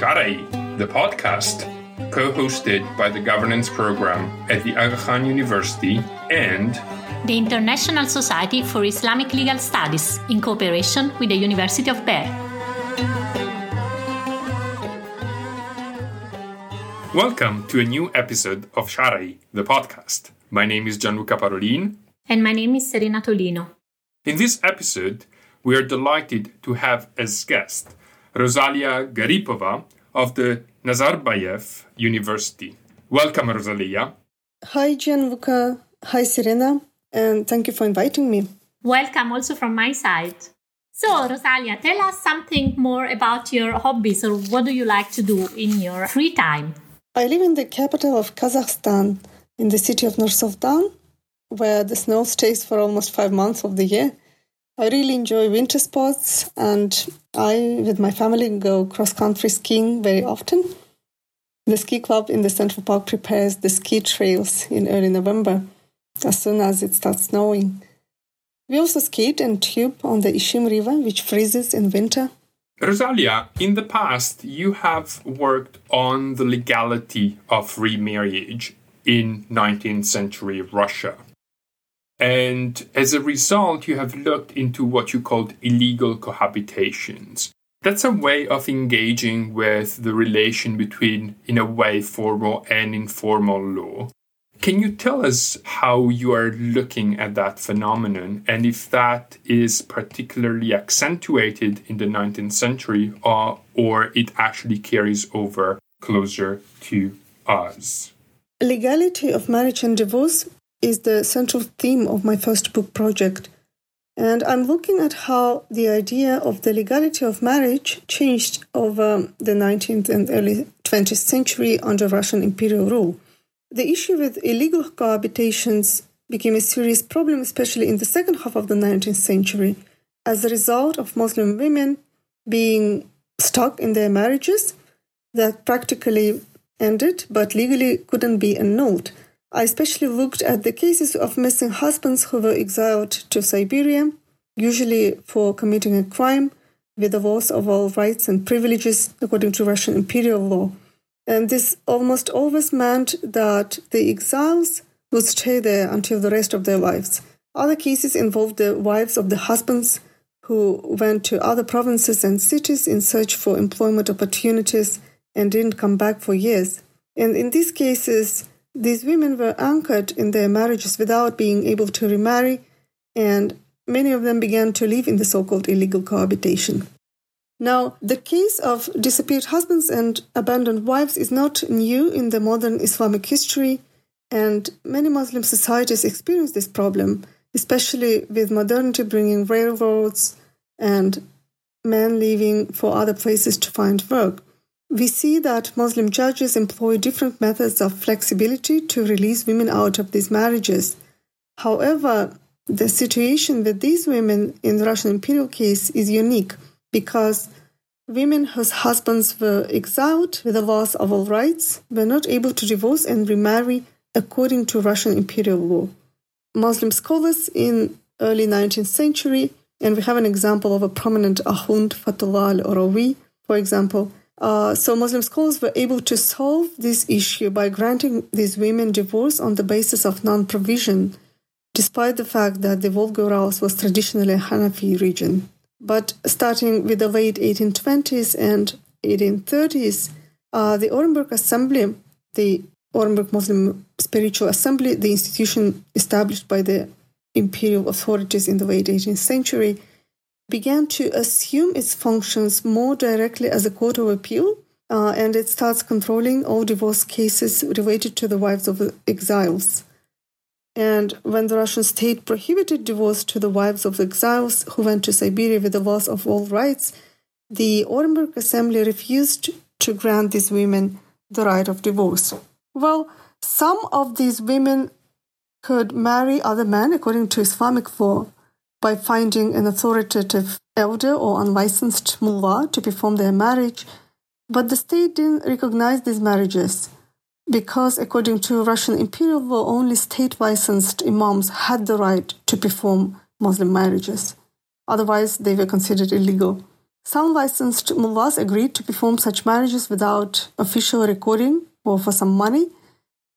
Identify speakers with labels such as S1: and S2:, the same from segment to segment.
S1: Shar3i, the podcast, co hosted by the governance program at the Aga Khan University and
S2: the International Society for Islamic Legal Studies in cooperation with the University of Bern.
S1: Welcome to a new episode of Shar3i, the podcast. My name is Gianluca Parolin.
S2: And my name is Serena Tolino.
S1: In this episode, we are delighted to have as guest Rozaliya Garipova of the Nazarbayev University. Welcome, Rozaliya.
S3: Hi, Gianluca. Hi, Serena. And thank you for inviting me.
S2: Welcome also from my side. So, Rozaliya, tell us something more about your hobbies or what do you like to do in your free time?
S3: I live in the capital of Kazakhstan, in the city of Nur-Sultan, where the snow stays for almost five months of the year. I really enjoy winter sports, and I, with my family, go cross country skiing very often. The ski club in the Central Park prepares the ski trails in early November, as soon as it starts snowing. We also skate and tube on the Ishim River, which freezes in winter.
S1: Rozaliya, in the past, you have worked on the legality of remarriage in 19th century Russia. And as a result, you have looked into what you called illegal cohabitations. That's a way of engaging with the relation between, in a way, formal and informal law. Can you tell us how you are looking at that phenomenon and if that is particularly accentuated in the 19th century or, or it actually carries over closer to us?
S3: Legality of marriage and divorce is the central theme of my first book project. And I'm looking at how the idea of the legality of marriage changed over the 19th and early 20th century under Russian imperial rule. The issue with illegal cohabitations became a serious problem, especially in the second half of the 19th century, as a result of Muslim women being stuck in their marriages that practically ended but legally couldn't be annulled. I especially looked at the cases of missing husbands who were exiled to Siberia, usually for committing a crime with the loss of all rights and privileges according to Russian imperial law. And this almost always meant that the exiles would stay there until the rest of their lives. Other cases involved the wives of the husbands who went to other provinces and cities in search for employment opportunities and didn't come back for years. And in these cases, these women were anchored in their marriages without being able to remarry, and many of them began to live in the so called illegal cohabitation. Now, the case of disappeared husbands and abandoned wives is not new in the modern Islamic history, and many Muslim societies experience this problem, especially with modernity bringing railroads and men leaving for other places to find work. We see that Muslim judges employ different methods of flexibility to release women out of these marriages. However, the situation with these women in the Russian imperial case is unique because women whose husbands were exiled with the loss of all rights were not able to divorce and remarry according to Russian imperial law. Muslim scholars in early 19th century, and we have an example of a prominent Ahund Fatullah al-Urawi, for example, uh, so Muslim scholars were able to solve this issue by granting these women divorce on the basis of non-provision, despite the fact that the Volga Urals was traditionally a Hanafi region. But starting with the late 1820s and 1830s, uh, the Orenburg Assembly, the Orenburg Muslim Spiritual Assembly, the institution established by the imperial authorities in the late 18th century, began to assume its functions more directly as a court of appeal, uh, and it starts controlling all divorce cases related to the wives of exiles. And when the Russian state prohibited divorce to the wives of exiles who went to Siberia with the loss of all rights, the Orenburg Assembly refused to grant these women the right of divorce. Well, some of these women could marry other men according to Islamic law, by finding an authoritative elder or unlicensed mullah to perform their marriage, but the state didn't recognize these marriages because, according to Russian imperial law, only state licensed imams had the right to perform Muslim marriages. Otherwise, they were considered illegal. Some licensed mullahs agreed to perform such marriages without official recording or for some money,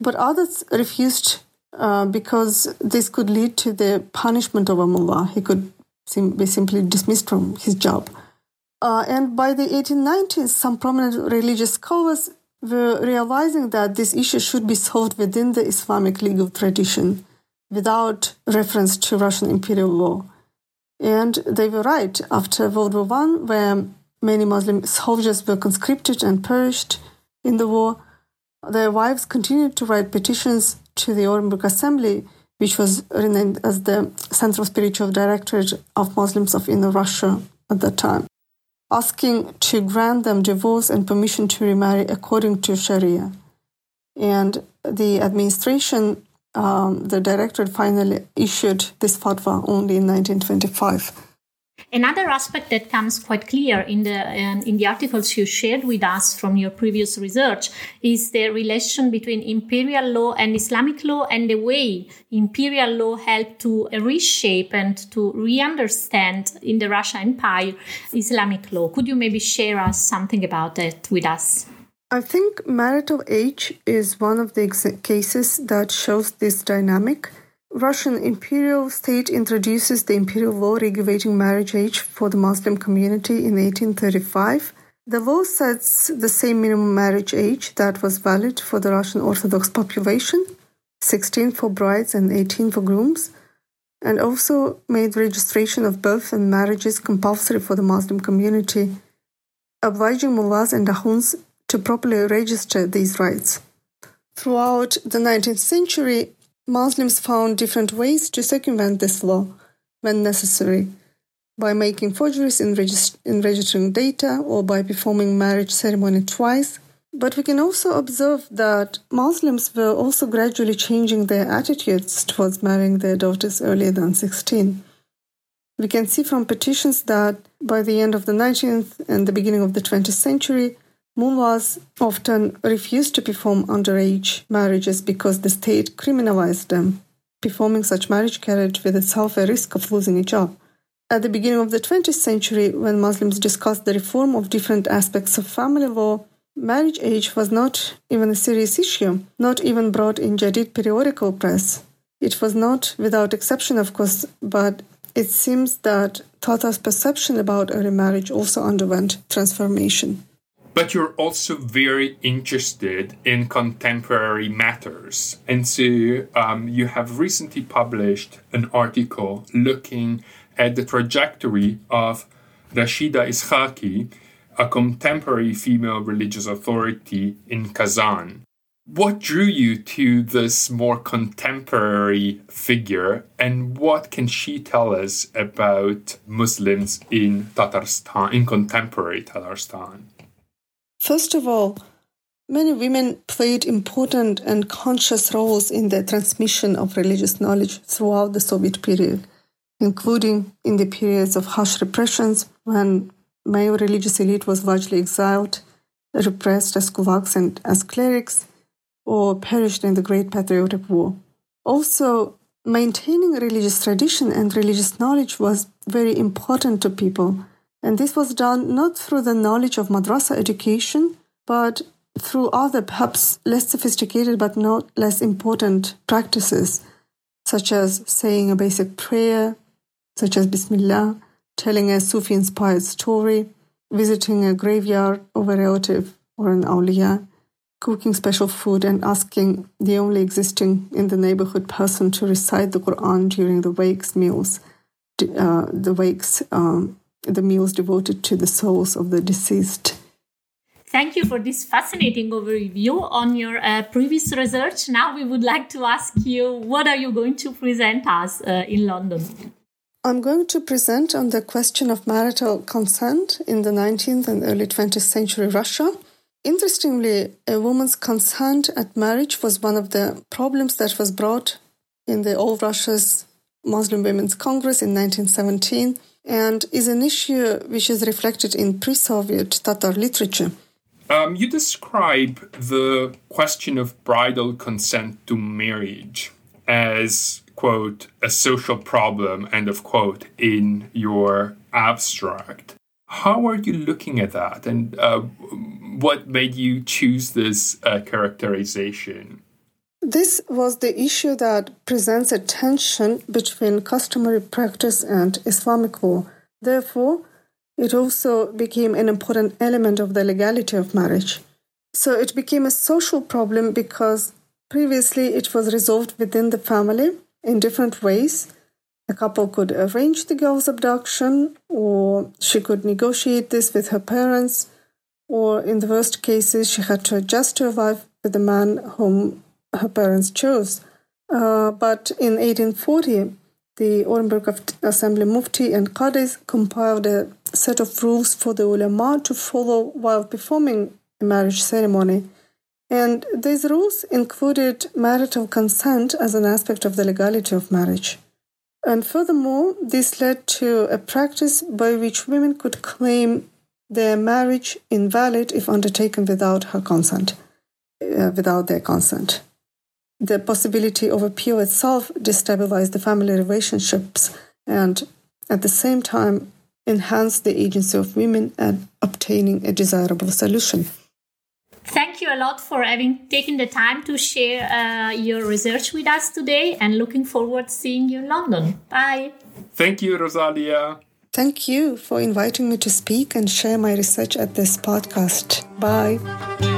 S3: but others refused uh, because this could lead to the punishment of a mullah. He could sim- be simply dismissed from his job. Uh, and by the 1890s, some prominent religious scholars were realizing that this issue should be solved within the Islamic legal tradition without reference to Russian imperial law. And they were right. After World War I, where many Muslim soldiers were conscripted and perished in the war, their wives continued to write petitions to the Orenburg Assembly, which was renamed as the Central Spiritual Directorate of Muslims of Inner Russia at that time, asking to grant them divorce and permission to remarry according to Sharia. And the administration um, the directorate finally issued this fatwa only in 1925.
S2: Another aspect that comes quite clear in the um, in the articles you shared with us from your previous research is the relation between imperial law and Islamic law and the way imperial law helped to reshape and to re-understand in the Russian Empire Islamic law. Could you maybe share us something about that with us?
S3: I think marital age is one of the ex- cases that shows this dynamic. Russian imperial state introduces the imperial law regulating marriage age for the Muslim community in 1835. The law sets the same minimum marriage age that was valid for the Russian Orthodox population 16 for brides and 18 for grooms, and also made registration of birth and marriages compulsory for the Muslim community, obliging mullahs and dahuns to properly register these rights. Throughout the 19th century, Muslims found different ways to circumvent this law when necessary by making forgeries in, regist- in registering data or by performing marriage ceremony twice. But we can also observe that Muslims were also gradually changing their attitudes towards marrying their daughters earlier than 16. We can see from petitions that by the end of the 19th and the beginning of the 20th century, Mullahs often refused to perform underage marriages because the state criminalized them. Performing such marriage carried with itself a risk of losing a job. At the beginning of the 20th century, when Muslims discussed the reform of different aspects of family law, marriage age was not even a serious issue, not even brought in Jadid periodical press. It was not without exception, of course, but it seems that Tatar's perception about early marriage also underwent transformation
S1: but you're also very interested in contemporary matters. And so um, you have recently published an article looking at the trajectory of Rashida Iskhaki, a contemporary female religious authority in Kazan. What drew you to this more contemporary figure, and what can she tell us about Muslims in Tatarstan, in contemporary Tatarstan?
S3: First of all, many women played important and conscious roles in the transmission of religious knowledge throughout the Soviet period, including in the periods of harsh repressions when male religious elite was largely exiled, repressed as kulaks and as clerics, or perished in the Great Patriotic War. Also, maintaining religious tradition and religious knowledge was very important to people and this was done not through the knowledge of madrasa education, but through other, perhaps less sophisticated but not less important practices, such as saying a basic prayer, such as Bismillah, telling a Sufi inspired story, visiting a graveyard of a relative or an awliya, cooking special food, and asking the only existing in the neighborhood person to recite the Quran during the wakes meals, uh, the wakes um, the meals devoted to the souls of the deceased.
S2: Thank you for this fascinating overview on your uh, previous research. Now we would like to ask you what are you going to present us uh, in London?
S3: I'm going to present on the question of marital consent in the 19th and early 20th century Russia. Interestingly, a woman's consent at marriage was one of the problems that was brought in the All Russia's Muslim Women's Congress in 1917 and is an issue which is reflected in pre Soviet Tatar literature.
S1: Um, you describe the question of bridal consent to marriage as, quote, a social problem, end of quote, in your abstract. How are you looking at that, and uh, what made you choose this uh, characterization?
S3: This was the issue that presents a tension between customary practice and Islamic law. Therefore, it also became an important element of the legality of marriage. So it became a social problem because previously it was resolved within the family in different ways. A couple could arrange the girl's abduction, or she could negotiate this with her parents, or in the worst cases, she had to adjust a life with the man whom her parents chose. Uh, but in 1840, the Orenburg Assembly Mufti and Qadis compiled a set of rules for the ulama to follow while performing a marriage ceremony. And these rules included marital consent as an aspect of the legality of marriage. And furthermore, this led to a practice by which women could claim their marriage invalid if undertaken without her consent, uh, without their consent. The possibility of appeal itself destabilized the family relationships and at the same time enhanced the agency of women at obtaining a desirable solution.
S2: Thank you a lot for having taken the time to share uh, your research with us today and looking forward to seeing you in London. Bye.
S1: Thank you, Rozaliya.
S3: Thank you for inviting me to speak and share my research at this podcast. Bye.